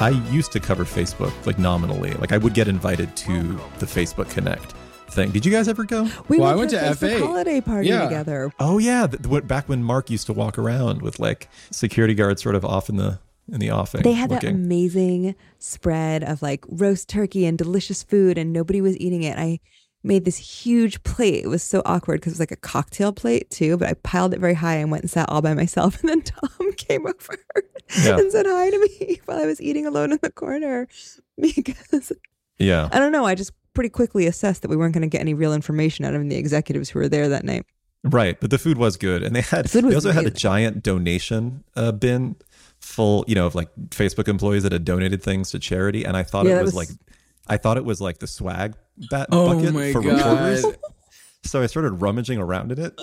I used to cover Facebook like nominally. Like I would get invited to the Facebook Connect thing. Did you guys ever go? We Well, I went, went to to a Facebook F8. holiday party Yeah. together. Oh yeah, th- what back when Mark used to walk around with like security guards sort of off in the in the offing. They had that amazing spread of like roast turkey and delicious food, and nobody was eating it. I made this huge plate. It was so awkward because it was like a cocktail plate too, but I piled it very high and went and sat all by myself. And then Tom came over Yeah. and said hi to me while I was eating alone in the corner because yeah. I don't know. I just pretty quickly assessed that we weren't going to get any real information out of the executives who were there that night. Right, but the food was good, and they had was they also had a giant donation uh, bin full, you know, of like Facebook employees that had donated things to charity, and I thought Yeah, it was, was- like, I thought it was like the swag bat Oh bucket my for God. reporters. So I started rummaging around in it,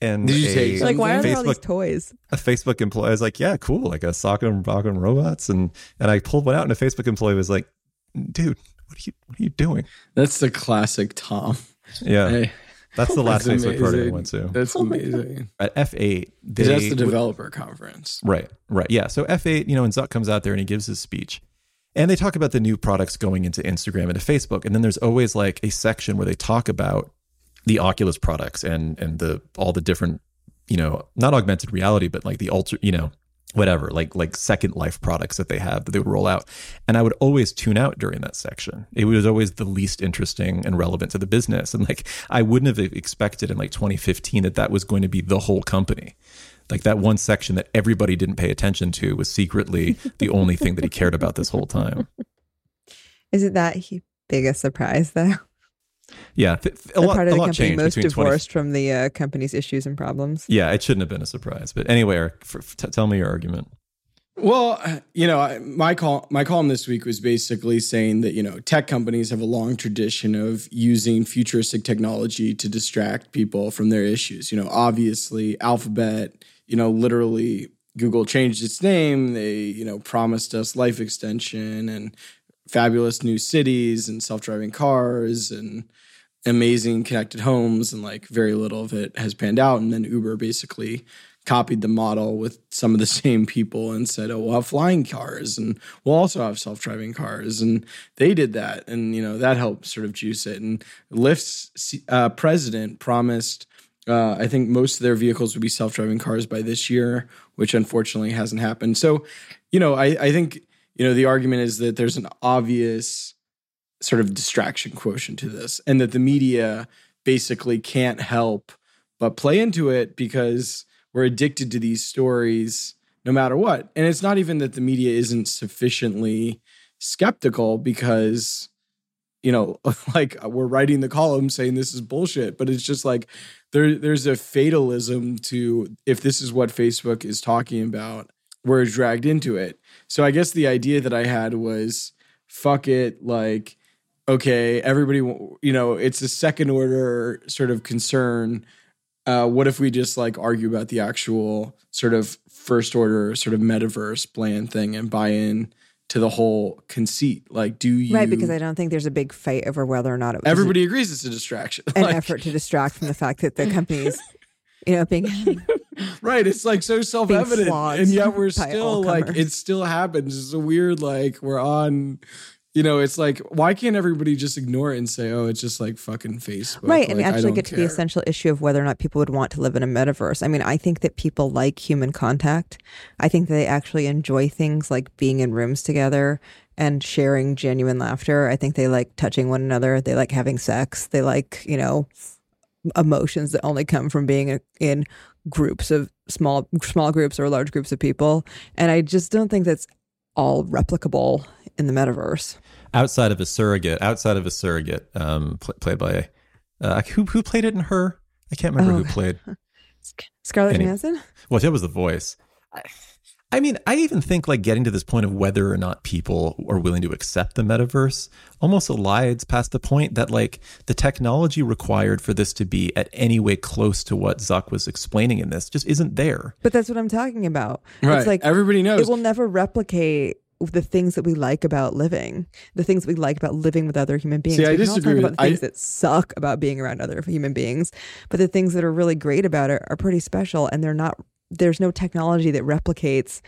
and Did you a, take Like, why are there all these toys? a Facebook employee I was like, yeah, cool, like a Sock'em Rock'em robots, and and I pulled one out, and a Facebook employee was like, dude, what are you what are you doing? That's the classic Tom. Yeah, Hey, that's the last that's Facebook party I amazing. went to. That's Oh amazing. At F8, they 'Cause that's the would- developer conference. Right, right. Yeah. So F8, you know, and Zuck comes out there and he gives his speech. And they talk about the new products going into Instagram and to Facebook. And then there's always like a section where they talk about the Oculus products and and the all the different, you know, not augmented reality, but like the ultra, you know, whatever, like like second life products that they have that they would roll out. And I would always tune out during that section. It was always the least interesting and relevant to the business. And like I wouldn't have expected in like 2015 that that was going to be the whole company like that one section that everybody didn't pay attention to was secretly the only thing that he cared about this whole time. Is it that he, big a surprise though? Yeah, th- th- a lot, part of a the company changed most between 20. divorced from the uh, company's issues and problems. Yeah, it shouldn't have been a surprise. But anyway, Eric, for, f- t- tell me your argument. Well, you know, I- my call my column this week was basically saying that you know tech companies have a long tradition of using futuristic technology to distract people from their issues. You know, obviously Alphabet, you know, literally Google changed its name. They you know promised us life extension and fabulous new cities and self-driving cars and amazing connected homes and like very little of it has panned out. And then uber basically copied the model with some of the same people and said oh we'll have flying cars and we'll also have self-driving cars. And they did that and you know that helped sort of juice it. And lyft's uh, president promised uh, I think most of their vehicles would be self-driving cars by this year, which unfortunately hasn't happened. So, you know, I, I think you know the argument is that there's an obvious sort of distraction quotient to this, and that the media basically can't help but play into it because we're addicted to these stories no matter what. And it's not even that the media isn't sufficiently skeptical because you know, like we're writing the column saying this is bullshit, but it's just like there there's a fatalism to if this is what Facebook is talking about, we're dragged into it. So I guess the idea that I had was fuck it, like okay, everybody, you know, it's a second order sort of concern. Uh, what if we just like argue about the actual sort of first order sort of metaverse plan thing and buy in to the whole conceit? Like, do you Right, because I don't think there's a big fight over whether or not it was everybody agrees it's a distraction. an Like, effort to distract from the fact that the company's, you know, being right? It's like so self evident, and yet we're still like it still happens. It's a weird like we're on. You know, it's like why can't everybody just ignore it and say, "Oh, it's just like fucking Facebook," right, and Like, I actually get to the essential issue of whether or not people would want to live in a metaverse. I mean, I think that people like human contact. I think that they actually enjoy things like being in rooms together and sharing genuine laughter. I think they like touching one another. They like having sex. They like, you know, emotions that only come from being in groups of small small groups or large groups of people. And I just don't think that's all replicable in the metaverse. Outside of a surrogate, outside of a surrogate, um, pl- played by uh, who who played it in her? I can't remember Oh, who played. Scarlett Any- Johansson? Well, that was the voice. I, I mean, I even think like getting to this point of whether or not people are willing to accept the metaverse almost elides past the point that like the technology required for this to be at any way close to what Zuck was explaining in this just isn't there. But that's what I'm talking about. Right. It's like Everybody knows. it will never replicate the things that we like about living, the things we like about living with other human beings. See, I we can all disagree talk with- about the things I- that suck about being around other human beings, but the things that are really great about it are pretty special, and they're not. There's no technology that replicates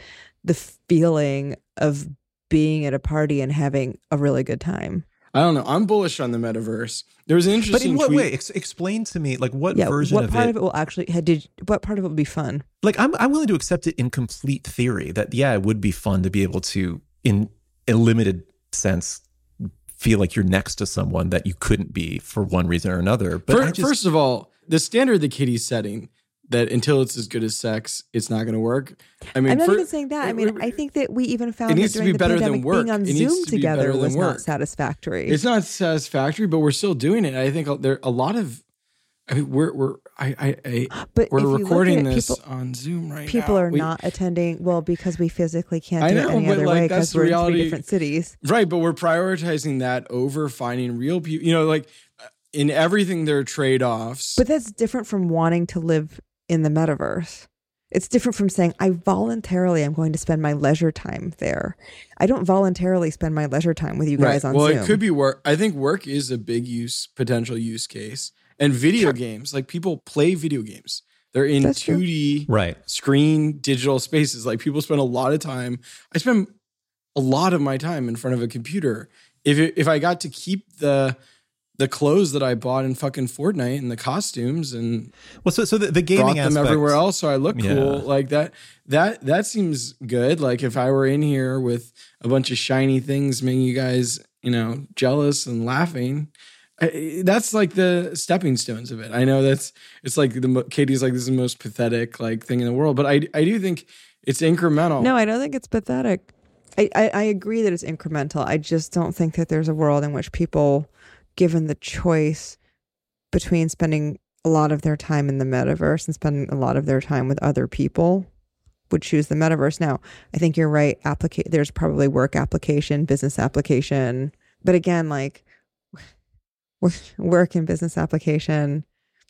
the feeling of being at a party and having a really good time. I don't know. I'm bullish on the metaverse. There was an But in what tweet. way? Ex- explain to me, like what Yeah, version what of part it? of it will actually had did what part of it will be fun? like I'm I'm willing to accept it in complete theory that yeah, it would be fun to be able to in a limited sense feel like you're next to someone that you couldn't be for one reason or another. But Fir- I just, First of all, the standard that Katie's setting that until it's as good as sex, it's not going to work. I mean, I'm not fir- even saying that. I mean, I think that we even found It that needs to be better than pandemic, work. being on It Zoom to together was work. not satisfactory. it's not satisfactory, but we're still doing it. I think there a lot of. I mean, we're we're I I, I but we're you look at recording it, this people, on Zoom right now. people are We- not attending well because we physically can't I do know, it any other like, way because we're in reality. three different cities. Right, but we're prioritizing that over finding real people. You know, like uh, in everything, there are trade offs. But that's different from wanting to live in the metaverse. It's different from saying, I voluntarily am going to spend my leisure time there. I don't voluntarily spend my leisure time with you guys on well, Zoom. it could be work. I think work is a big use potential use case, and video games. Like people play video games. They're in That's 2D right. screen digital spaces. Like people spend a lot of time. I spend a lot of my time in front of a computer. If it, if I got to keep the the clothes that I bought in fucking Fortnite and the costumes and Well, so so the, the gaming brought them aspect, everywhere else so I look Yeah. cool like that that that seems good like if I were in here with a bunch of shiny things making you guys you know jealous and laughing I- that's like the stepping stones of it I know that's it's like the Katie's like this is the most pathetic like thing in the world but I I do think it's incremental No, I don't think it's pathetic. I, I, I agree that it's incremental. I just don't think that there's a world in which people, given the choice between spending a lot of their time in the metaverse and spending a lot of their time with other people, would choose the metaverse. Now, I think you're right. Applica- there's probably work application, business application, but again, like work and business application.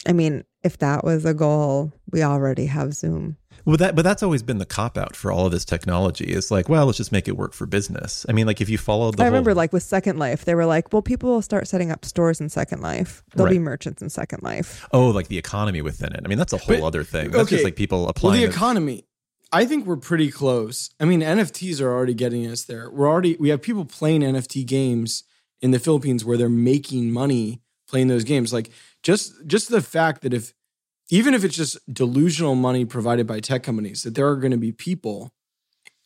I mean, if that was a goal, we already have Zoom. Well, that but that's always been the cop out for all of this technology. It's like, well, let's just make it work for business. I mean, like if you follow the I whole- remember like with Second Life, they were like, well, people will start setting up stores in Second Life. There'll be merchants in Second Life. oh, like the economy within it. I mean, that's a whole But- other thing. That's okay. just like people well applying. the it- economy I think we're pretty close I mean NFTs are already getting us there we're already we have people playing NFT games in the Philippines where they're making money playing those games like just just the fact that if even if it's just delusional money provided by tech companies that there are going to be people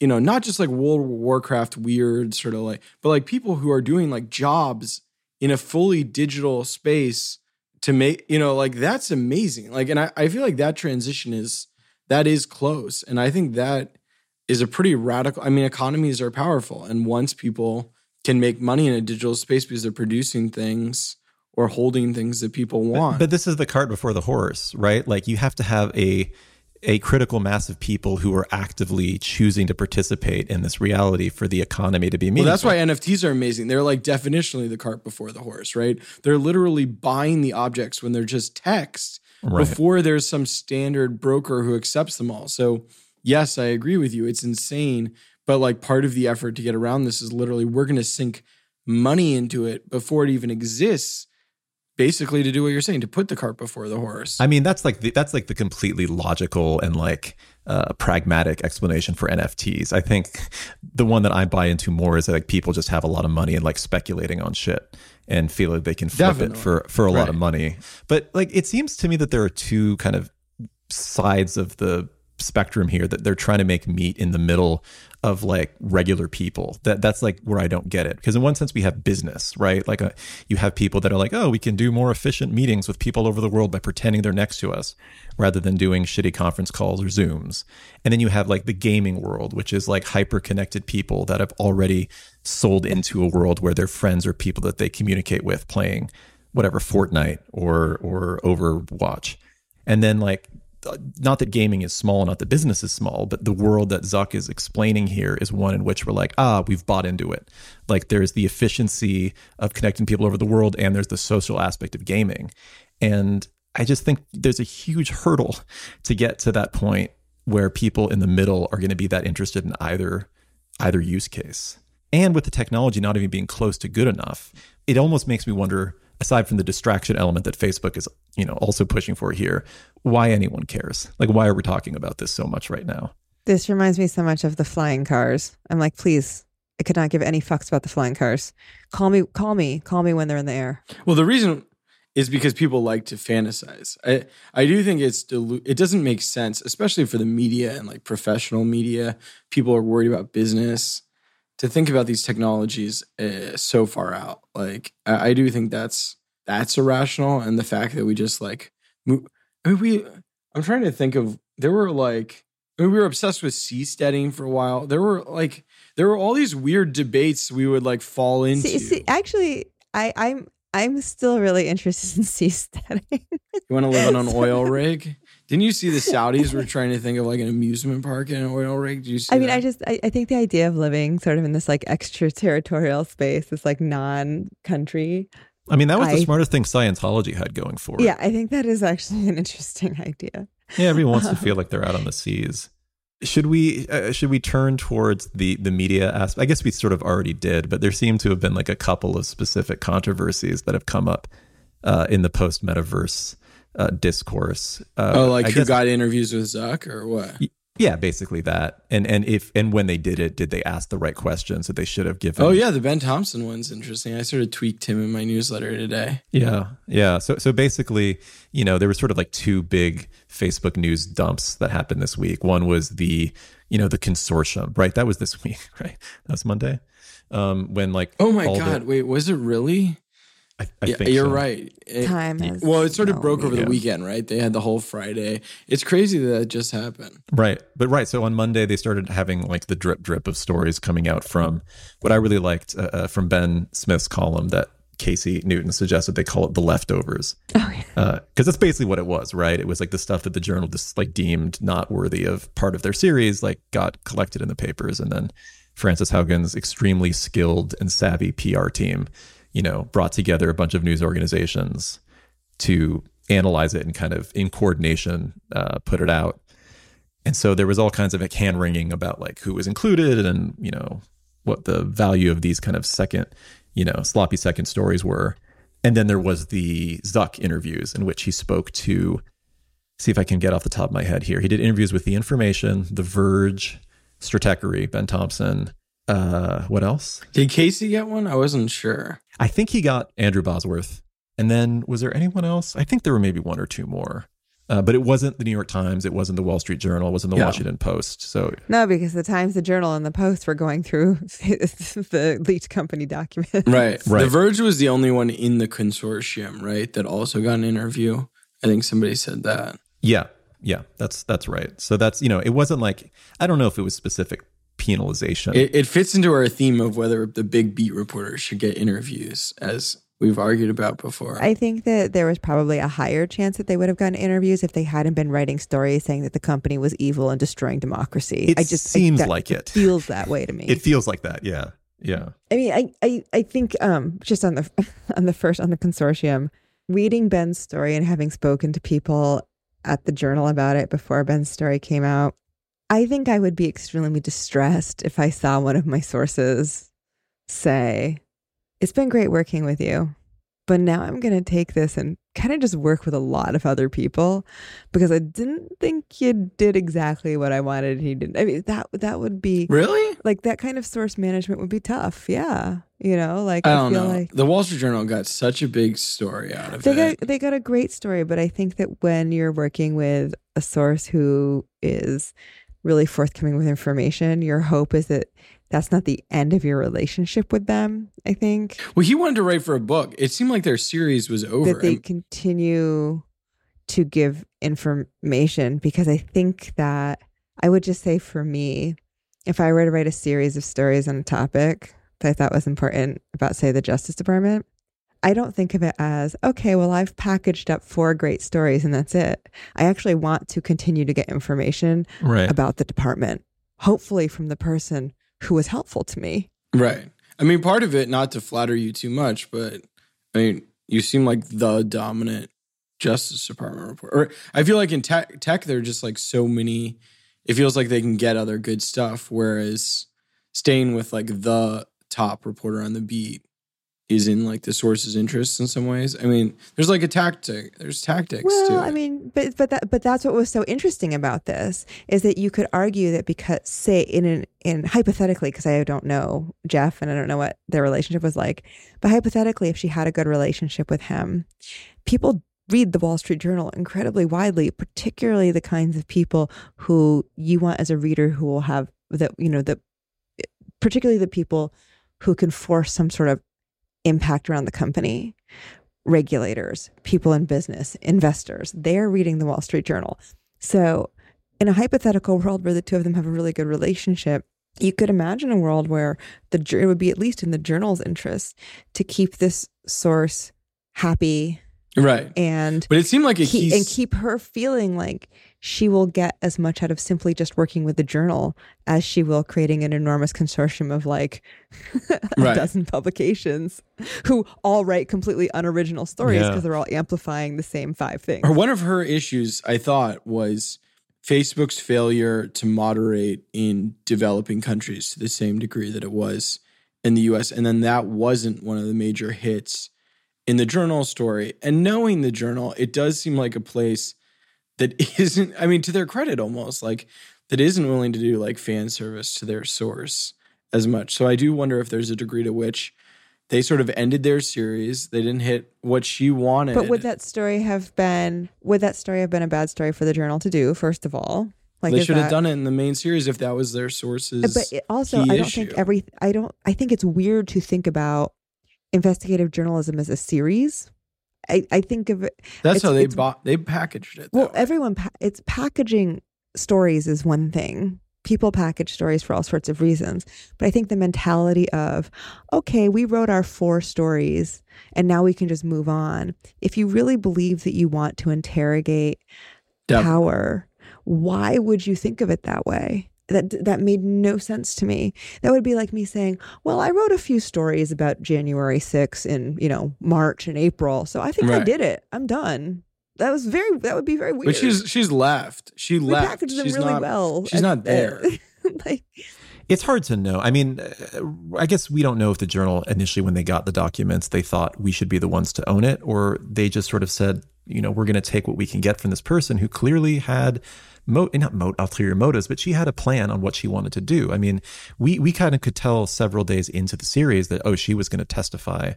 you know not just like world warcraft weird sort of like but like people who are doing like jobs in a fully digital space to make you know like that's amazing. Like and i, I feel like that transition is that is close. And i think that is a pretty radical i mean economies are powerful. And once people can make money in a digital space because they're producing things or holding things that people want But this is the cart before the horse, right? Like you have to have a a critical mass of people who are actively choosing to participate in this reality for the economy to be Well, meaningful. that's why NFTs are amazing. They're like definitionally the cart before the horse, right? They're literally buying the objects when they're just text Right. before there's some standard broker who accepts them all. So, yes, I agree with you. It's insane. But like part of the effort to get around this is literally we're going to sink money into it before it even exists, basically to do what you're saying, to put the cart before the horse. I mean, that's like the, that's like the completely logical and like uh, pragmatic explanation for NFTs. I think the one that I buy into more is that like people just have a lot of money and like speculating on shit and feel like they can flip Definitely. it for for a lot of money. But like it seems to me that there are two kind of sides of the spectrum here that they're trying to make meet in the middle of like regular people. That that's like where i don't get it. Because in one sense we have business right? Like uh you have people that are like oh we can do more efficient meetings with people over the world by pretending they're next to us rather than doing shitty conference calls or zooms. And then you have like the gaming world which is like hyper connected people that have already sold into a world where their friends are people that they communicate with playing whatever fortnite or or overwatch. And then like not that gaming is small, not that business is small, but the world that Zuck is explaining here is one in which we're like, ah, we've bought into it. Like there's the efficiency of connecting people over the world, and there's the social aspect of gaming. And I just think there's a huge hurdle to get to that point where people in the middle are going to be that interested in either either use case. And with the technology not even being close to good enough, it almost makes me wonder aside from the distraction element that Facebook is, you know, also pushing for here, why anyone cares. Like why are we talking about this so much right now? This reminds me so much of the flying cars. I'm like, please, I could not give any fucks about the flying cars. Call me, call me, call me when they're in the air. Well, the reason is because people like to fantasize. I I do think it's delu- it doesn't make sense, especially for the media and like professional media. People are worried about business to think about these technologies uh, so far out. Like I, I do think that's that's irrational, and the fact that we just like move, I mean, we. I'm trying to think of there were like I mean, we were obsessed with seasteading for a while. There were like there were all these weird debates we would like fall into. See, see, actually, I, I'm I'm still really interested in seasteading. You want to live on an oil rig? Didn't you see the Saudis were trying to think of like an amusement park in an oil rig? Did you see? I mean, that? I just I, I think the idea of living sort of in this like extraterritorial space, this like non-country. I mean, that was the smartest thing Scientology had going for it. Yeah, I think that is actually an interesting idea. Yeah, everyone wants to feel like they're out on the seas. Should we uh, should we turn towards the the media aspect? I guess we sort of already did, but there seem to have been like a couple of specific controversies that have come up uh, in the post metaverse uh, discourse. Uh, oh, like I who guess- got interviews with Zuck or what? yeah, basically that. And and if and when they did it, did they ask the right questions that they should have given? Oh yeah, the Ben Thompson one's interesting. I sort of tweaked him in my newsletter today. Yeah, yeah. So so basically, you know, there were sort of like two big Facebook news dumps that happened this week. One was the, you know, the consortium, right? That was this week, right? That was Monday. Um, when like Oh my all the- god, wait, was it really? I, I yeah, think you're so. right. It- Time has well, it sort of no broke over the weekend, right? They had the whole Friday. It's crazy that that just happened. Right. But right. So on Monday, they started having like the drip drip of stories coming out from what I really liked uh, uh, from Ben Smith's column that Casey Newton suggested they call it the leftovers. Oh yeah. Because that's basically what it was, right? It was like the stuff that the journal just like deemed not worthy of part of their series, like got collected in the papers. And then Frances Haugen's extremely skilled and savvy PR team, you know, brought together a bunch of news organizations to analyze it and kind of in coordination uh, put it out. And so there was all kinds of like hand wringing about like who was included and, you know, what the value of these kind of second, you know, sloppy second stories were. And then there was the Zuck interviews in which he spoke to, see if I can get off the top of my head here. He did interviews with The Information, The Verge, Stratechery, Ben Thompson. Uh, what else? Did Casey get one? I wasn't sure. I think he got Andrew Bosworth. And then was there anyone else? I think there were maybe one or two more. Uh, but it wasn't the New York Times. It wasn't the Wall Street Journal. It wasn't the Yeah. Washington Post. So No, because the Times, the Journal, and the Post were going through the leaked company document. Right. Right. The Verge was the only one in the consortium, right? That also got an interview. I think somebody said that. Yeah, yeah, that's that's right. So that's you know, it wasn't like I don't know if it was specific penalization. It, it fits into our theme of whether the big beat reporters should get interviews, as we've argued about before. I think that there was probably a higher chance that they would have gotten interviews if they hadn't been writing stories saying that the company was evil and destroying democracy. it I just I- seems that like it. feels that way to me. It feels like that. Yeah, yeah. I mean, I, I, I think um, just on the on the first on the consortium, reading Ben's story and having spoken to people at the journal about it before Ben's story came out, I think I would be extremely distressed if I saw one of my sources say, "It's been great working with you, but now I'm going to take this and kind of just work with a lot of other people because I didn't think you did exactly what I wanted he didn't. I mean, that that would be really? like that kind of source management would be tough. Yeah. You know, like I I, don't know. like the Wall Street Journal got such a big story out of they it. got they got a great story, but I think that when you're working with a source who is really forthcoming with information, your hope is that that's not the end of your relationship with them. I think well, he wanted to write for a book. It seemed like their series was over. that they continue to give information because I think that I would just say for me, if I were to write a series of stories on a topic that I thought was important about, say, the Justice Department, I don't think of it as, okay, well, I've packaged up four great stories and that's it. I actually want to continue to get information Right. about the department, hopefully from the person who was helpful to me. right. I mean, part of it, not to flatter you too much, but I mean, you seem like the dominant Justice Department report. Or I feel like in tech, tech, there are just like so many. It feels like they can get other good stuff, whereas staying with like the top reporter on the beat is in like the source's interests in some ways. I mean, there's like a tactic. There's tactics. Well, I mean, but but that but that's what was so interesting about this is that you could argue that because say in an in hypothetically because I don't know Jeff and I don't know what their relationship was like, but hypothetically if she had a good relationship with him, people read the Wall Street Journal incredibly widely, particularly the kinds of people who you want as a reader who will have that you know the particularly the people who can force some sort of impact around the company regulators, people in business, investors, they're reading the Wall Street Journal. So, in a hypothetical world where the two of them have a really good relationship, you could imagine a world where the it would be at least in the journal's interest to keep this source happy right. and But it seemed like a keep, and keep her feeling like she will get as much out of simply just working with the journal as she will creating an enormous consortium of like a Right. dozen publications who all write completely unoriginal stories Yeah. because they're all amplifying the same five things. or one of her issues, I thought, was Facebook's failure to moderate in developing countries to the same degree that it was in the US. And then that wasn't one of the major hits in the journal story. And knowing the journal, it does seem like a place that isn't, I mean, to their credit almost, like that isn't willing to do like fan service to their source as much. So I do wonder if there's a degree to which they sort of ended their series. They didn't hit what she wanted. But would that story have been would that story have been a bad story for the journal to do? First of all, like they should have done it in the main series if that was their sources. But also, I don't issue. think every. I don't. I think it's weird to think about investigative journalism as a series. I, I think of it. That's how they bought. They packaged it. Well, way. everyone. Pa- it's packaging stories is one thing. People package stories for all sorts of reasons, but I think the mentality of, okay, we wrote our four stories and now we can just move on. If you really believe that you want to interrogate Definitely. power, why would you think of it that way? That that made no sense to me. That would be like me saying, "Well, I wrote a few stories about January 6th in, you know, March and April. So I think I did it. I'm done." That was very that would be very weird. But she's she's left. She we left. packaged them she's really not, well. She's not there. like It's hard to know. I mean, uh, I guess we don't know if the journal initially, when they got the documents, they thought we should be the ones to own it, or they just sort of said, you know, we're going to take what we can get from this person who clearly had, mo- not mo- ulterior motives, but she had a plan on what she wanted to do. I mean, we we kind of could tell several days into the series that oh, she was going to testify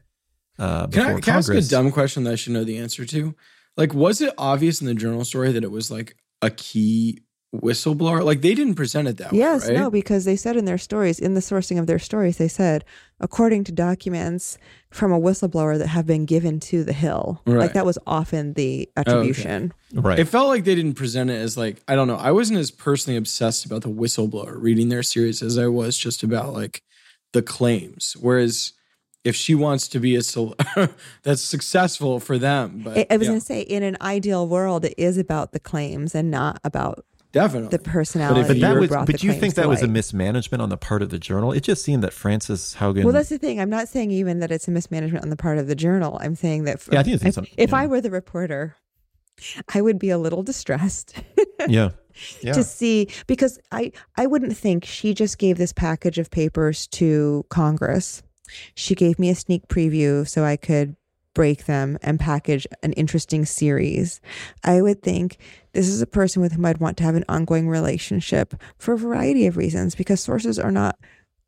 uh, Can I, can I ask a dumb question that I should know the answer to? Like, was it obvious in the journal story that it was like a key whistleblower? Like, they didn't present it that yes, way, right? no, because they said in their stories, in the sourcing of their stories, they said, according to documents from a whistleblower that have been given to the Hill. Right. Like that was often the attribution. right? It felt like they didn't present it as like I don't know. I wasn't as personally obsessed about the whistleblower reading their series as I was just about like the claims. Whereas if she wants to be a cel- that's successful for them, but I, I was yeah, going to say, in an ideal world, it is about the claims and not about definitely. the personality. if but that was, but you think that was a mismanagement on the part of the journal? It just seemed that Frances Haugen. Well, that's the thing. I'm not saying even that it's a mismanagement on the part of the journal. I'm saying that for, Yeah, I think if, if yeah. I were the reporter, I would be a little distressed yeah, yeah. to see because I I wouldn't think she just gave this package of papers to Congress. She gave me a sneak preview so I could break them and package an interesting series. I would think this is a person with whom I'd want to have an ongoing relationship for a variety of reasons because sources are not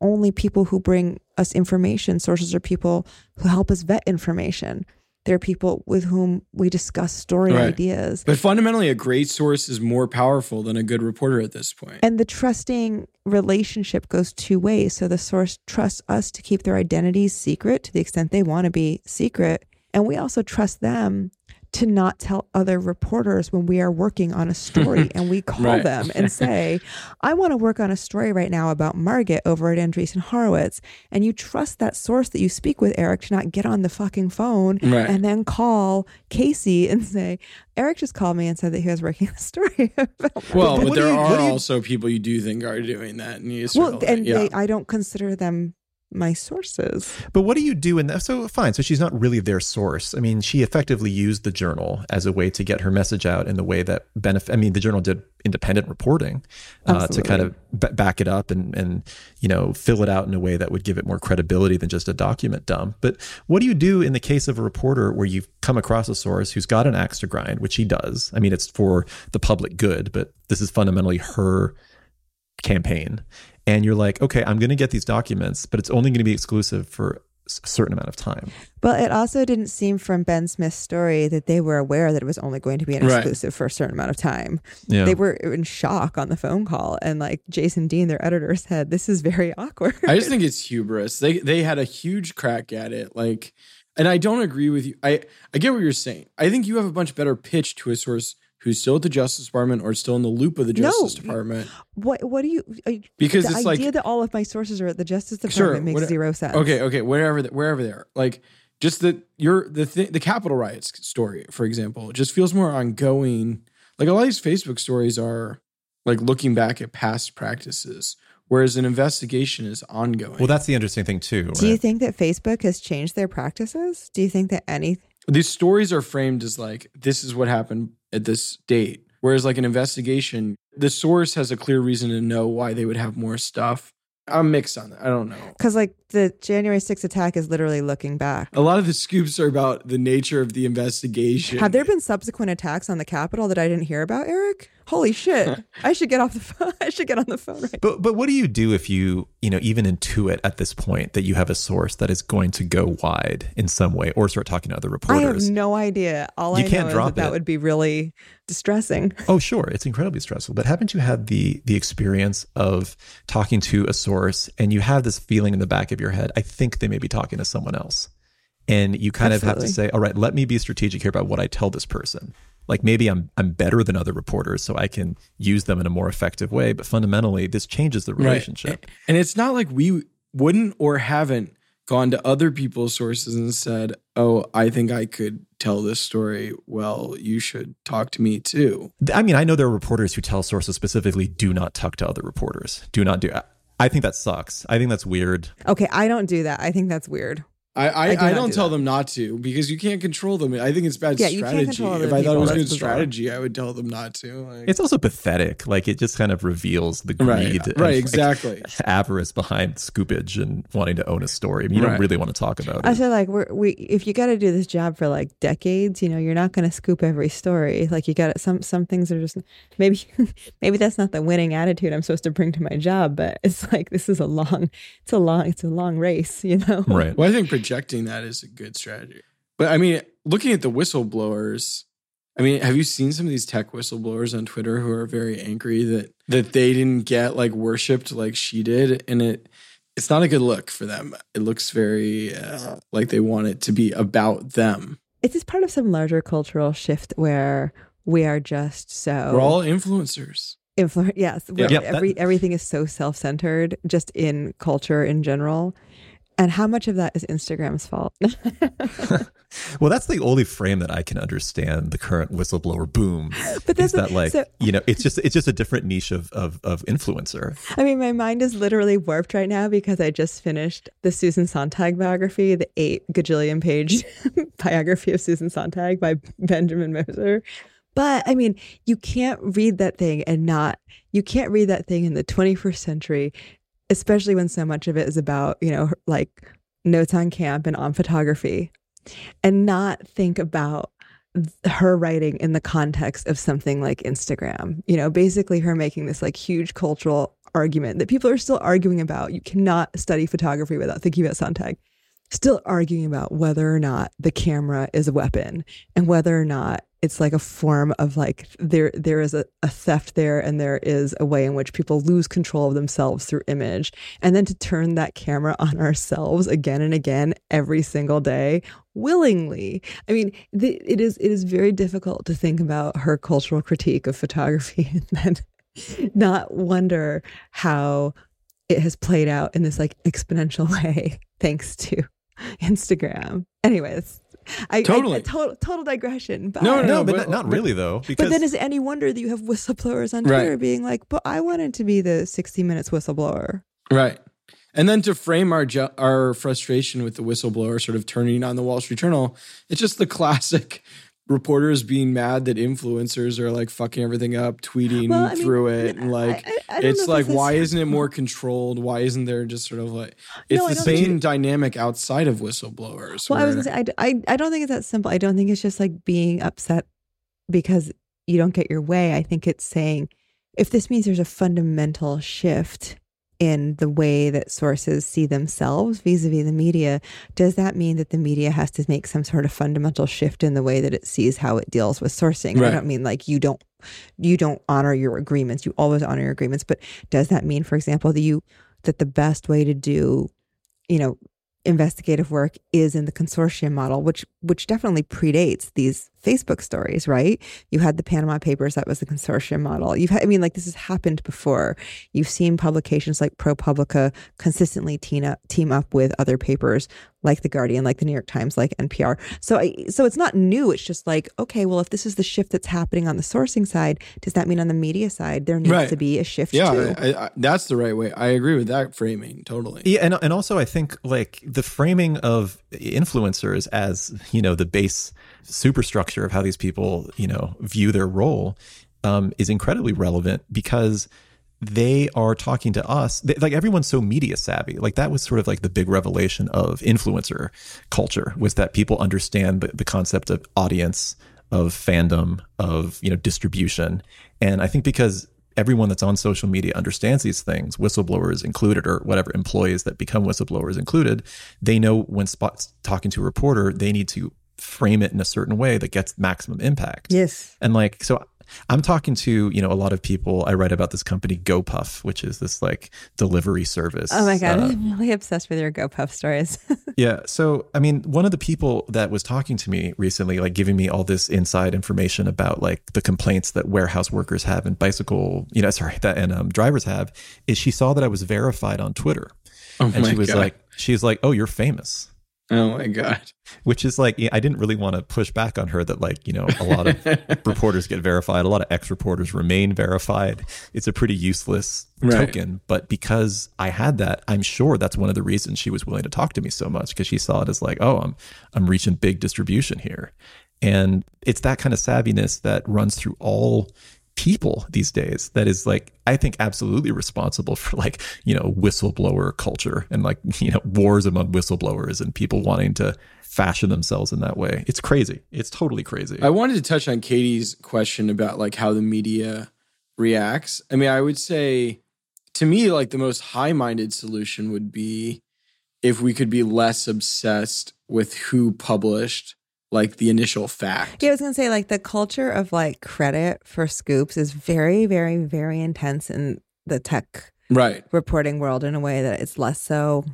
only people who bring us information, sources are people who help us vet information. They're people with whom we discuss story Right. ideas. but fundamentally, a great source is more powerful than a good reporter at this point. And the trusting relationship goes two ways. So the source trusts us to keep their identities secret to the extent they want to be secret. And we also trust them to not tell other reporters when we are working on a story and we call Right. them and say, I want to work on a story right now about Margaret over at Andreessen Horowitz. And you trust that source that you speak with, Eric, to not get on the fucking phone Right. and then call Casey and say, Eric just called me and said that he was working on a story about well, But but there you- are you- also people you do think are doing that, and you well, sort of and like, yeah. they, I don't consider them my sources. But what do you do in that? So fine. So she's not really their source. I mean, she effectively used the journal as a way to get her message out in the way that benefit. I mean, the journal did independent reporting uh, to kind of b- back it up and and you know fill it out in a way that would give it more credibility than just a document dump. But what do you do in the case of a reporter where you've come across a source who's got an axe to grind, which he does? I mean, it's for the public good, but this is fundamentally her campaign and you're like, okay, I'm going to get these documents, but it's only going to be exclusive for a certain amount of time. Well, it also didn't seem from Ben Smith's story that they were aware that it was only going to be an Right. exclusive for a certain amount of time. Yeah. They were in shock on the phone call, and like Jason Dean, their editor, said, "This is very awkward." I just think it's hubris. They they had a huge crack at it. Like, and I don't agree with you. I I get what you're saying. I think you have a much better pitch to a source who's still at the Justice Department or still in the loop of the No. Justice Department. what What do you? I- Because the it's idea like that all of my sources are at the Justice Department Sure, makes what- zero sense. okay, okay, wherever th- wherever they are, like just the your the th- the Capitol riots story, for example, just feels more ongoing. Like a lot of these Facebook stories are like looking back at past practices, whereas an investigation is ongoing. Well, that's the interesting thing too. Do you think that Facebook has changed their practices? Do you think that any? these stories are framed as like this is what happened at this date. Whereas like an investigation the source has a clear reason to know why they would have more stuff. I'm mixed on that. I don't know. Because like the January 6th attack is literally looking back. a lot of the scoops are about the nature of the investigation. Have there been subsequent attacks on the Capitol that I didn't hear about, Eric? Holy shit! I should get off the phone. I should get on the phone right. But but what do you do if you you know even intuit at this point that you have a source that is going to go wide in some way or start talking to other reporters I have no idea. All You I can't know drop is that, it. that would be really distressing. Oh, sure, it's incredibly stressful. But haven't you had the the experience of talking to a source and you have this feeling in the back of your head? I think they may be talking to someone else, and you kind of have to say, "All right, let me be strategic here about what I tell this person." Like maybe I'm I'm better than other reporters, so I can use them in a more effective way. But fundamentally, this changes the Right. relationship. and it's not like we wouldn't or haven't gone to other people's sources and said oh i think i could tell this story well you should talk to me too I mean, I know there are reporters who tell sources specifically do not talk to other reporters. Do not do. I think that sucks. I think that's weird. Okay, I don't do that. I think that's weird. I, I, I do I, not don't do tell that. them not to because you can't control them. I think it's bad Yeah, strategy. control other If I thought it was That's good bizarre. strategy, I would tell them not to. Like, It's also pathetic. Like it just kind of reveals the right, greed, and, right, like, exactly. avarice behind scoopage and wanting to own a story. I mean, you don't really want to talk about it. I it. feel like we're, we if you got to do this job for like decades, you know, you're not going to scoop every story. Like you got to some some things are just maybe maybe that's not the winning attitude I'm supposed to bring to my job, but it's like this is a long it's a long it's a long race, you know. Right. Well, I think projecting that is a good strategy. But I mean, looking at the whistleblowers, I mean, have you seen some of these tech whistleblowers on Twitter who are very angry that that they didn't get like worshipped like she did, and it it's not a good look for them. It looks very uh, like they want it to be about them. It's just part of some larger cultural shift where we are just so We're all influencers. influ- yes, where Yeah, that- every everything is so self-centered just in culture in general. And how much of that is Instagram's fault? Well, that's the only frame that I can understand the current whistleblower boom. But is that's that like so- you know, it's just it's just a different niche of of, of influencer. I mean, my mind is literally warped right now because I just finished the Susan Sontag biography, the eight gajillion page biography of Susan Sontag by Benjamin Moser. But I mean, you can't read that thing and not, you can't read that thing in the 21st century, especially when so much of it is about, you know, like notes on camp and on photography, and not think about her writing in the context of something like Instagram. You know, basically her making this like huge cultural argument that people are still arguing about. You cannot study photography without thinking about Sontag. Still arguing about whether or not the camera is a weapon and whether or not it's like a form of like there there is a, a theft there and there is a way in which people lose control of themselves through image. And then to turn that camera on ourselves again and again every single day willingly. I mean the, it is it is very difficult to think about her cultural critique of photography and then not wonder how it has played out in this like exponential way thanks to instagram. Anyways I, I- Totally. a total, total digression. But, No, no, No, but, but- not, not but- really though. Because but then is it any wonder that you have whistleblowers on Right. Twitter being like, but I wanted to be the 60 minutes whistleblower. Right. And then to frame our ju- our frustration with the whistleblower sort of turning on the Wall Street Journal, it's just the classic reporters being mad that influencers are like fucking everything up, tweeting Well, I mean, through it, and like I- I it's like why isn't it more controlled? Why isn't there just sort of like it's No, the same dynamic outside of whistleblowers? Well, I was gonna say, I, I, I don't think it's that simple. I don't think it's just like being upset because you don't get your way. I think it's saying if this means there's a fundamental shift in the way that sources see themselves vis-a-vis the media, does that mean that the media has to make some sort of fundamental shift in the way that it sees how it deals with sourcing? I don't mean like you don't you don't honor your agreements. You always honor your agreements, but does that mean, for example, that you that the best way to do, you know, investigative work is in the consortium model, which which definitely predates these Facebook stories, right? You had the Panama Papers, that was the consortium model. You've had, I mean, like this has happened before. You've seen publications like ProPublica consistently team up, team up with other papers like the Guardian, like the New York Times, like NPR. So I, so it's not new. It's just like, okay, well, if this is the shift that's happening on the sourcing side, does that mean on the media side there needs Right. to be a shift yeah, too? I, I, that's the right way. I agree with that framing totally. Yeah, and and also I think like the framing of influencers as you know the base superstructure of how these people you know view their role um, is incredibly relevant because they are talking to us. They, like everyone's so media savvy. Like that was sort of like the big revelation of influencer culture was that people understand the, the concept of audience of fandom of you know distribution. And i think because everyone that's on social media understands these things whistleblowers included or whatever employees that become whistleblowers included they know when spots talking to a reporter they need to frame it in a certain way that gets maximum impact yes. and like, so I'm talking to, you know, a lot of people. I write about this company GoPuff, which is this like delivery service. Oh my god, Uh, I'm really obsessed with your GoPuff stories. yeah. So, I mean, one of the people that was talking to me recently, like giving me all this inside information about like the complaints that warehouse workers have and bicycle, you know, sorry, that and um, drivers have, is she saw that I was verified on Twitter. Oh and my she was God. like, she's like, oh, you're famous. Oh my god. which is like i didn't really want to push back on her that like you know a lot of reporters get verified a lot of ex-reporters remain verified it's a pretty useless Right. token but because i had that i'm sure that's one of the reasons she was willing to talk to me so much because she saw it as like oh i'm i'm reaching big distribution here and it's that kind of savviness that runs through all people these days that is like i think absolutely responsible for like you know whistleblower culture and like you know wars among whistleblowers and people wanting to fashion themselves in that way. It's crazy. It's totally crazy. I wanted to touch on Katie's question about like how the media reacts. I mean, I would say to me, like the most high minded solution would be if we could be less obsessed with who published like the initial fact. Yeah, I was gonna say like the culture of like credit for scoops is very, very, very intense in the tech Right. reporting world in a way that it's less so.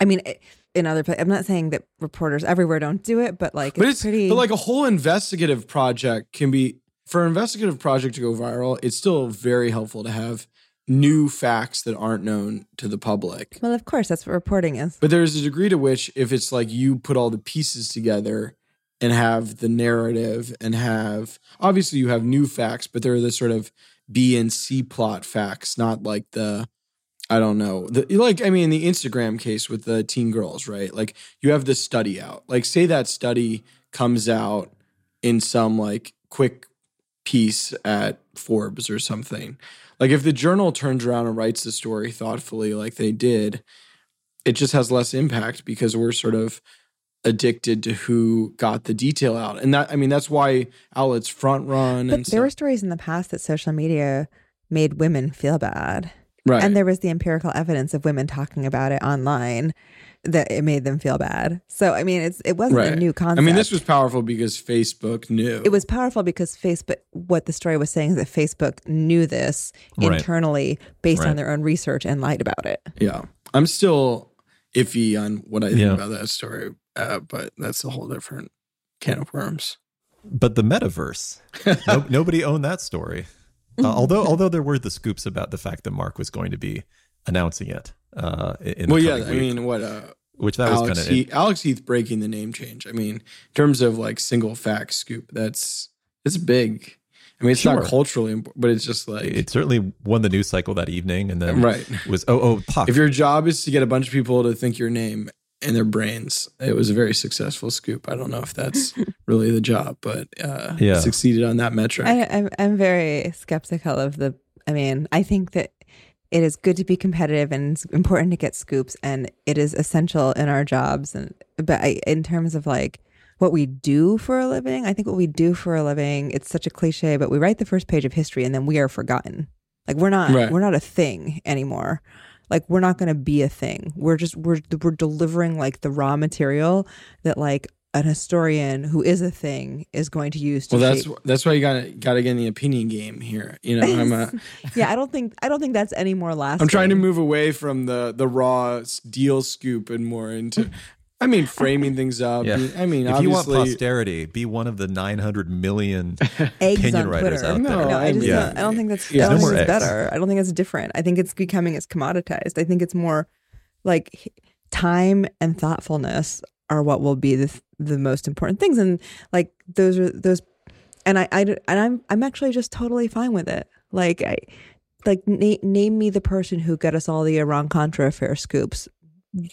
I mean, it- in other, pla- I'm not saying that reporters everywhere don't do it, but like But it's, it's pretty. but like a whole investigative project can be for an investigative project to go viral, it's still very helpful to have new facts that aren't known to the public. well, of course, that's what reporting is. But there's a degree to which, if it's like you put all the pieces together and have the narrative and have obviously you have new facts, but they're the sort of B and C plot facts, not like the I don't know. The, like I mean the Instagram case with the teen girls, right? Like you have the study out. Like say that study comes out in some like quick piece at Forbes or something. Like if the journal turns around and writes the story thoughtfully like they did, it just has less impact because we're sort of addicted to who got the detail out. And that I mean that's why outlets front run But and there were stories in the past that social media made women feel bad. right. And there was the empirical evidence of women talking about it online that it made them feel bad. So I mean, it's it wasn't a new concept. I mean this was powerful because Facebook knew. it was powerful because Facebook. What the story was saying is that Facebook knew this Right. internally based Right. on their own research and lied about it. Yeah. I'm still iffy on what I think Yeah. about that story, uh, but that's a whole different can of worms. but the metaverse no, nobody owned that story uh, although although there were the scoops about the fact that mark was going to be announcing it uh in the well, yeah, coming I mean, what uh, which that was Alex, kind of Heath, Alex Heath breaking the name change. I mean, in terms of like single fact scoop, that's it's big. I mean, it's Sure. not culturally important, but it's just like It certainly won the news cycle that evening, and then Right. was oh oh Puck. if your job is to get a bunch of people to think your name in their brains, it was a very successful scoop. I don't know if that's really the job, but uh, Yeah. succeeded on that metric. I, I'm I'm very skeptical of the. I mean, I think that it is good to be competitive and it's important to get scoops, and it is essential in our jobs. And but I, in terms of like what we do for a living, I think what we do for a living, it's such a cliche, but we write the first page of history and then we are forgotten. Like we're not Right. we're not a thing anymore. Like we're not going to be a thing. We're just we're we're delivering like the raw material that like an historian who is a thing is going to use to well, that's shape that's why you got to got to get in the opinion game here. You know, I'm a, yeah, I don't think I don't think that's any more lasting. I'm trying to move away from the the raw deal scoop and more into. I mean, framing things up. Yeah. I mean, if you want obviously, posterity, be one of the 900 million eggs opinion writers Twitter. out No, there. No, I just Yeah. don't, I don't think that's. Yeah. I don't No think more it's better. I don't think it's different. I think it's becoming as commoditized. I think it's more like time and thoughtfulness are what will be the the most important things, and like those are those. And I, I d- and I'm I'm actually just totally fine with it. Like I, like na- name me the person who got us all the Iran Contra affair scoops.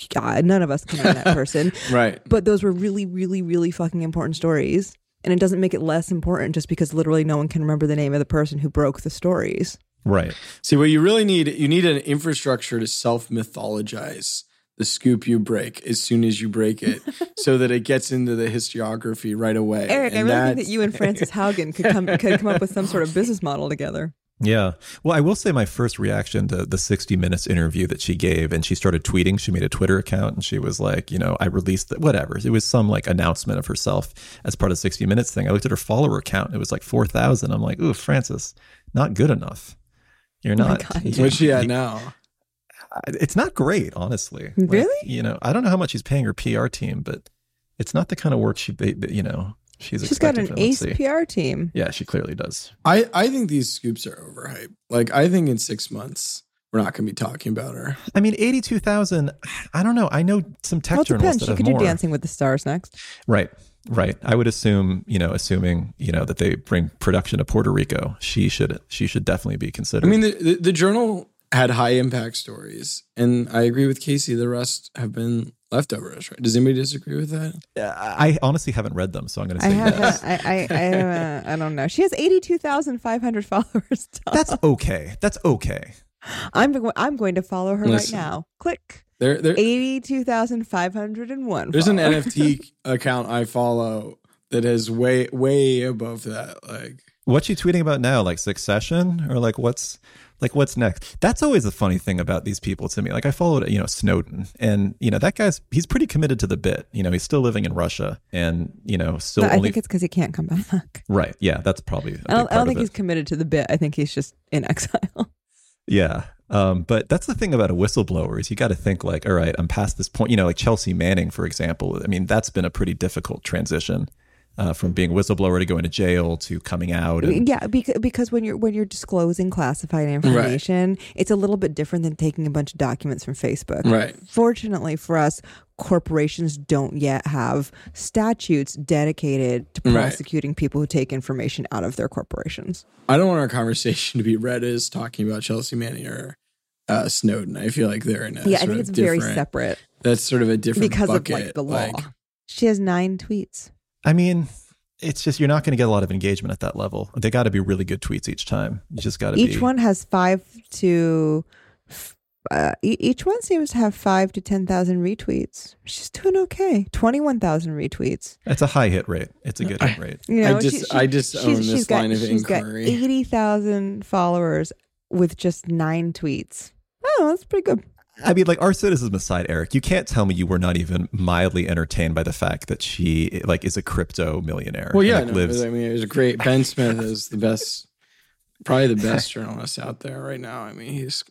God, none of us can name that person. right. But those were really, really, really fucking important stories. And it doesn't make it less important just because literally no one can remember the name of the person who broke the stories. Right. See, what you really need, you need an infrastructure to self mythologize the scoop you break as soon as you break it, so that it gets into the historiography right away. Eric, I really think that you and Frances Haugen could come could come up with some sort of business model together. Yeah. Well, I will say my first reaction to the 60 Minutes interview that she gave, and she started tweeting. She made a Twitter account and she was like, you know, I released the, whatever. It was some like announcement of herself as part of 60 Minutes thing. I looked at her follower count. It was like 4,000. I'm like, ooh, Frances, not good enough. You're oh my not. God. What's she at now? It's not great, honestly. Like, Really? you know, I don't know how much she's paying her PR team, but it's not the kind of work she, they- they- you know, she's She's got an from ace see. PR team. Yeah, she clearly does. I, I think these scoops are overhyped. Like, I think in six months, we're not going to be talking about her. I mean, 82,000, I don't know. I know some tech Well, journalists depends. that She have could more. do Dancing with the Stars next. Right. Right. I would assume, you know, assuming, you know, that they bring production to Puerto Rico, she should she should definitely be considered. I mean, the, the, the journal had high impact stories, and I agree with Casey. The rest have been leftovers, right? Does anybody disagree with that? Yeah, I honestly haven't read them, so I'm going to I say have. yes. I. I. I, uh, I don't know. She has eighty-two thousand five hundred followers. Tom. That's okay. That's okay. I'm. I'm going to follow her Listen. right now. Click. There, there, Eighty-two thousand five hundred and one. There's an NFT account I follow that is way way above that. Like What's she tweeting about now? Like Succession or like what's like what's next? That's always the funny thing about these people to me. Like I followed, you know, Snowden and you know, that guy's he's pretty committed to the bit. You know, he's still living in Russia and, you know, still I think it's because he can't come back. right. Yeah, that's probably I don't, I don't think he's committed to the bit. I think he's just in exile. Yeah. Um, but that's the thing about a whistleblower is you got to think like, all right, I'm past this point. You know, like Chelsea Manning, for example. I mean, that's been a pretty difficult transition uh, from being a whistleblower to going to jail to coming out. And, yeah, because because when you're when you're disclosing classified information, it's a little bit different than taking a bunch of documents from Facebook. right. Fortunately for us, corporations don't yet have statutes dedicated to Right. prosecuting people who take information out of their corporations. I don't want our conversation to be read as talking about Chelsea Manning or uh, Snowden. I feel like they're in a yeah, I think it's very separate That's sort of a different because bucket. of like the law. Like, she has nine tweets. I mean, it's just you're not going to get a lot of engagement at that level. They got to be really good tweets each time. You just got to Each be. one has five to. Uh, e- each one seems to have five to ten thousand retweets. She's doing okay. Twenty-one thousand retweets. That's a high hit rate. It's a good hit rate. You know, I dis- I disown she's- this she's got- line of she's got inquiry. eighty thousand followers with just nine tweets. Oh, that's pretty good. I mean, like our cynicism aside, Eric, you can't tell me you were not even mildly entertained by the fact that she like is a crypto millionaire. well, and, yeah, like, no, lives I mean, it was great. Ben Smith is the best, probably the best journalist out there right now. I mean, he's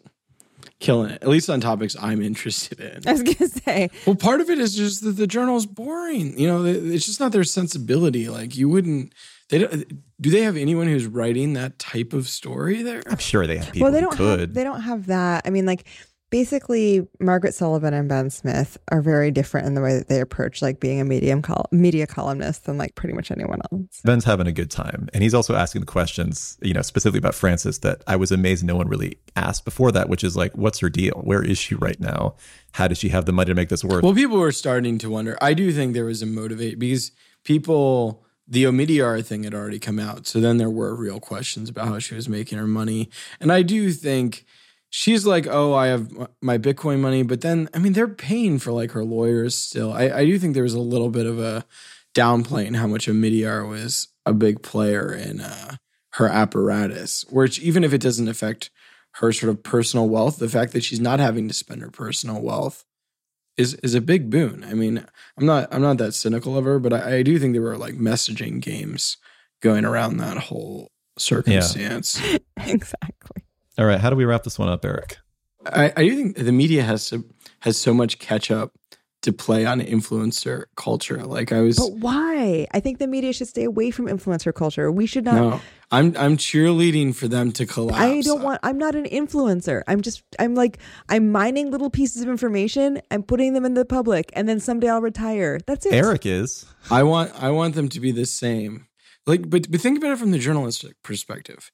killing it, at least on topics I'm interested in. I was gonna say, Well, part of it is just that the journal's boring. You know, it's just not their sensibility. Like you wouldn't. They don't. Do they have anyone who's writing that type of story there? I'm sure they have people well, they don't could. have they don't have that. I mean, like basically Margaret Sullivan and Ben Smith are very different in the way that they approach like being a medium col- media columnist than like pretty much anyone else. Ben's having a good time, and he's also asking the questions, you know, specifically about Frances that I was amazed no one really asked before that, which is like, what's her deal? Where is she right now? How does she have the money to make this work? Well, people were starting to wonder. I do think there was a motivate because people the Omidyar thing had already come out. So then there were real questions about how she was making her money. And I do think she's like, oh, I have my Bitcoin money. But then, I mean, they're paying for like her lawyers still. I, I do think there was a little bit of a downplaying how much Omidyar was a big player in uh, her apparatus, which even if it doesn't affect her sort of personal wealth, the fact that she's not having to spend her personal wealth is is a big boon. I mean, I'm not I'm not that cynical of her, but I, I do think there were like messaging games going around that whole circumstance. Yeah. exactly. All right, how do we wrap this one up, Eric? I, I do think the media has to, has so much catch up to play on influencer culture. Like I was, but why? I think the media should stay away from influencer culture. We should not. No, I'm I'm cheerleading for them to collapse. I don't want. I'm not an influencer. I'm just. I'm like. I'm mining little pieces of information and putting them in the public, and then someday I'll retire. That's it. Eric is. I want. I want them to be the same. Like, but but think about it from the journalistic perspective.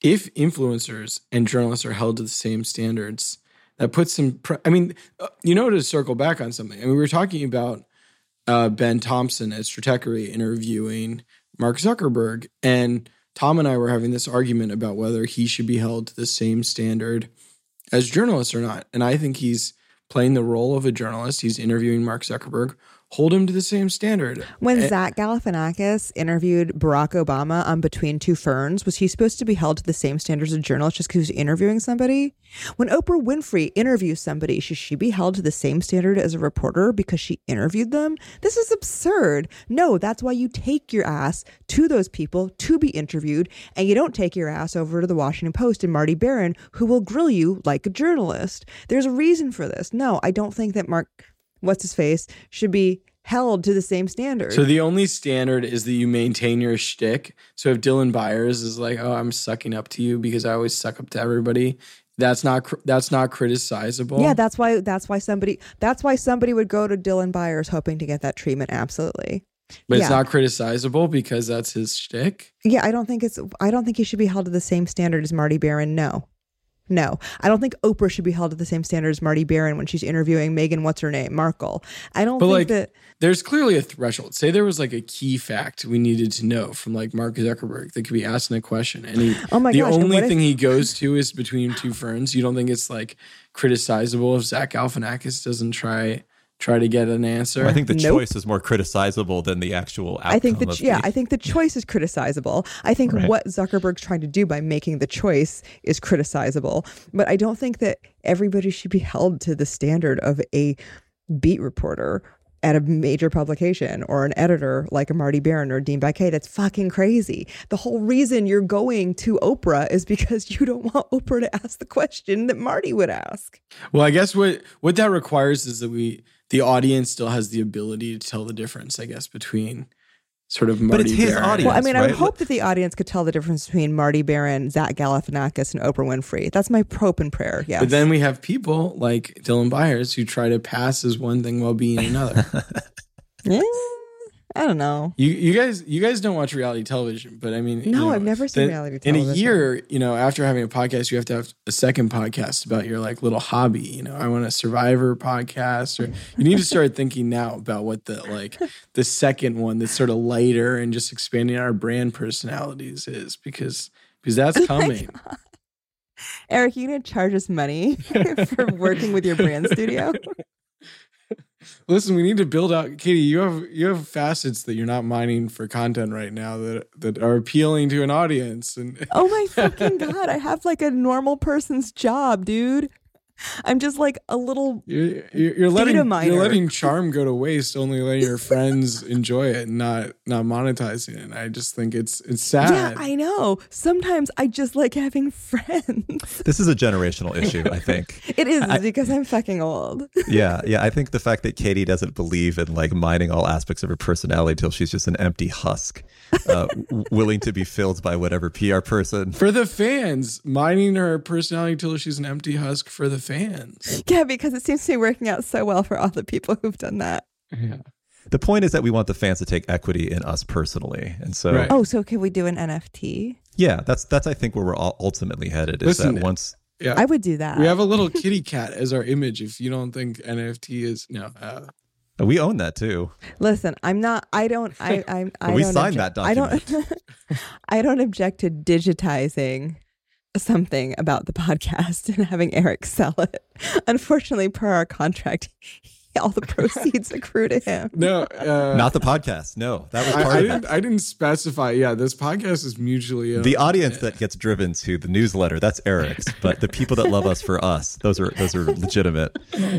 If influencers and journalists are held to the same standards that puts some. I mean, uh, you know, to circle back on something. I mean, we were talking about uh, Ben Thompson at Stratechery interviewing Mark Zuckerberg, and Tom and I were having this argument about whether he should be held to the same standard as journalists or not. And I think he's playing the role of a journalist. He's interviewing Mark Zuckerberg hold him to the same standard. When Zach Galifianakis interviewed Barack Obama on Between Two Ferns, was he supposed to be held to the same standards as a journalist just because he's interviewing somebody? When Oprah Winfrey interviews somebody, should she be held to the same standard as a reporter because she interviewed them? This is absurd. No, that's why you take your ass to those people to be interviewed, and you don't take your ass over to the Washington Post and Marty Baron, who will grill you like a journalist. There's a reason for this. No, I don't think that Mark what's his face should be held to the same standard. So the only standard is that you maintain your shtick. So if Dylan Byers is like, "Oh, I'm sucking up to you because I always suck up to everybody," that's not that's not criticizable. Yeah, that's why that's why somebody that's why somebody would go to Dylan Byers hoping to get that treatment. Absolutely. But yeah. it's not criticizable because that's his shtick. Yeah, I don't think it's. I don't think he should be held to the same standard as Marty Baron. No. No, I don't think Oprah should be held to the same standard as Marty Baron when she's interviewing Meghan, what's her name, Markle. I don't but think like, that. There's clearly a threshold. Say there was like a key fact we needed to know from like Mark Zuckerberg that could be asked in a question, and he, oh my the gosh, only thing if- he goes to is between two ferns. You don't think it's like criticizable if Zach Galifianakis doesn't try try to get an answer. Well, I think the nope. choice is more criticizable than the actual outcome. I think the yeah, I think the choice is criticizable. I think right. what Zuckerberg's trying to do by making the choice is criticizable. But I don't think that everybody should be held to the standard of a beat reporter at a major publication or an editor like a Marty Baron or Dean Baquet. That's fucking crazy. The whole reason you're going to Oprah is because you don't want Oprah to ask the question that Marty would ask. Well, I guess what what that requires is that we the audience still has the ability to tell the difference, I guess, between sort of Marty But it's his Baron. audience. Well, I mean, right? I would hope that the audience could tell the difference between Marty Baron, Zach Galifianakis, and Oprah Winfrey. That's my hope and prayer. Yeah. But then we have people like Dylan Byers who try to pass as one thing while being another. yeah. I don't know. You you guys you guys don't watch reality television, but I mean, no, you know, I've never seen the, reality television. In a year, you know, after having a podcast, you have to have a second podcast about your like little hobby. You know, I want a Survivor podcast, or you need to start thinking now about what the like the second one that's sort of lighter and just expanding our brand personalities is because because that's Oh coming. Eric, you gonna charge us money for working with your brand studio? Listen, we need to build out Katie, you have you have facets that you're not mining for content right now that that are appealing to an audience and Oh my fucking god, I have like a normal person's job, dude. I'm just like a little you're, you're letting you're letting charm go to waste, only letting your friends enjoy it, and not not monetizing it. I just think it's it's sad. Yeah, I know. Sometimes I just like having friends. This is a generational issue, I think. it is I, because I'm fucking old. yeah, yeah. I think the fact that Katie doesn't believe in like mining all aspects of her personality till she's just an empty husk, uh, willing to be filled by whatever PR person for the fans, mining her personality till she's an empty husk for the fans. Yeah, because it seems to be working out so well for all the people who've done that. Yeah. The point is that we want the fans to take equity in us personally, and so Right. Oh, so can we do an NFT? yeah, that's that's I think where we're all ultimately headed. Is Listen, that once Yeah. I would do that. we have a little kitty cat as our image. If you don't think NFT is no, uh, we own that too. Listen, I'm not. I don't. I. I. I We don't signed object- that I don't. I don't object to digitizing something about the podcast and having Eric sell it. Unfortunately, per our contract, all the proceeds accrue to him. no, uh, Not the podcast. No, that was I, part I of it. didn't. I didn't specify. Yeah, this podcast is mutually owned. The audience that gets driven to the newsletter, that's Eric's. But the people that love us for us, those are those are legitimate.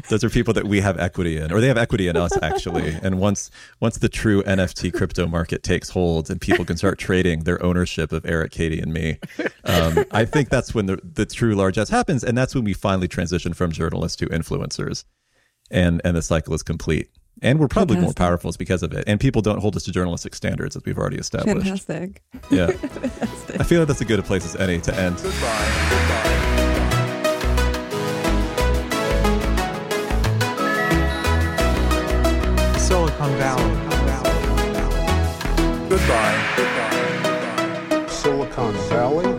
Those are people that we have equity in, or they have equity in us actually. And once once the true NFT crypto market takes hold and people can start trading their ownership of Eric, Katie, and me, um, I think that's when the the true largesse happens, and that's when we finally transition from journalists to influencers, and and the cycle is complete. And we're probably more Fantastic. powerful because of it. And people don't hold us to journalistic standards as we've already established. Fantastic. Yeah. Fantastic. I feel like that's as good a place as any to end. Silicon Valley. Goodbye. Silicon Valley. Goodbye. Goodbye.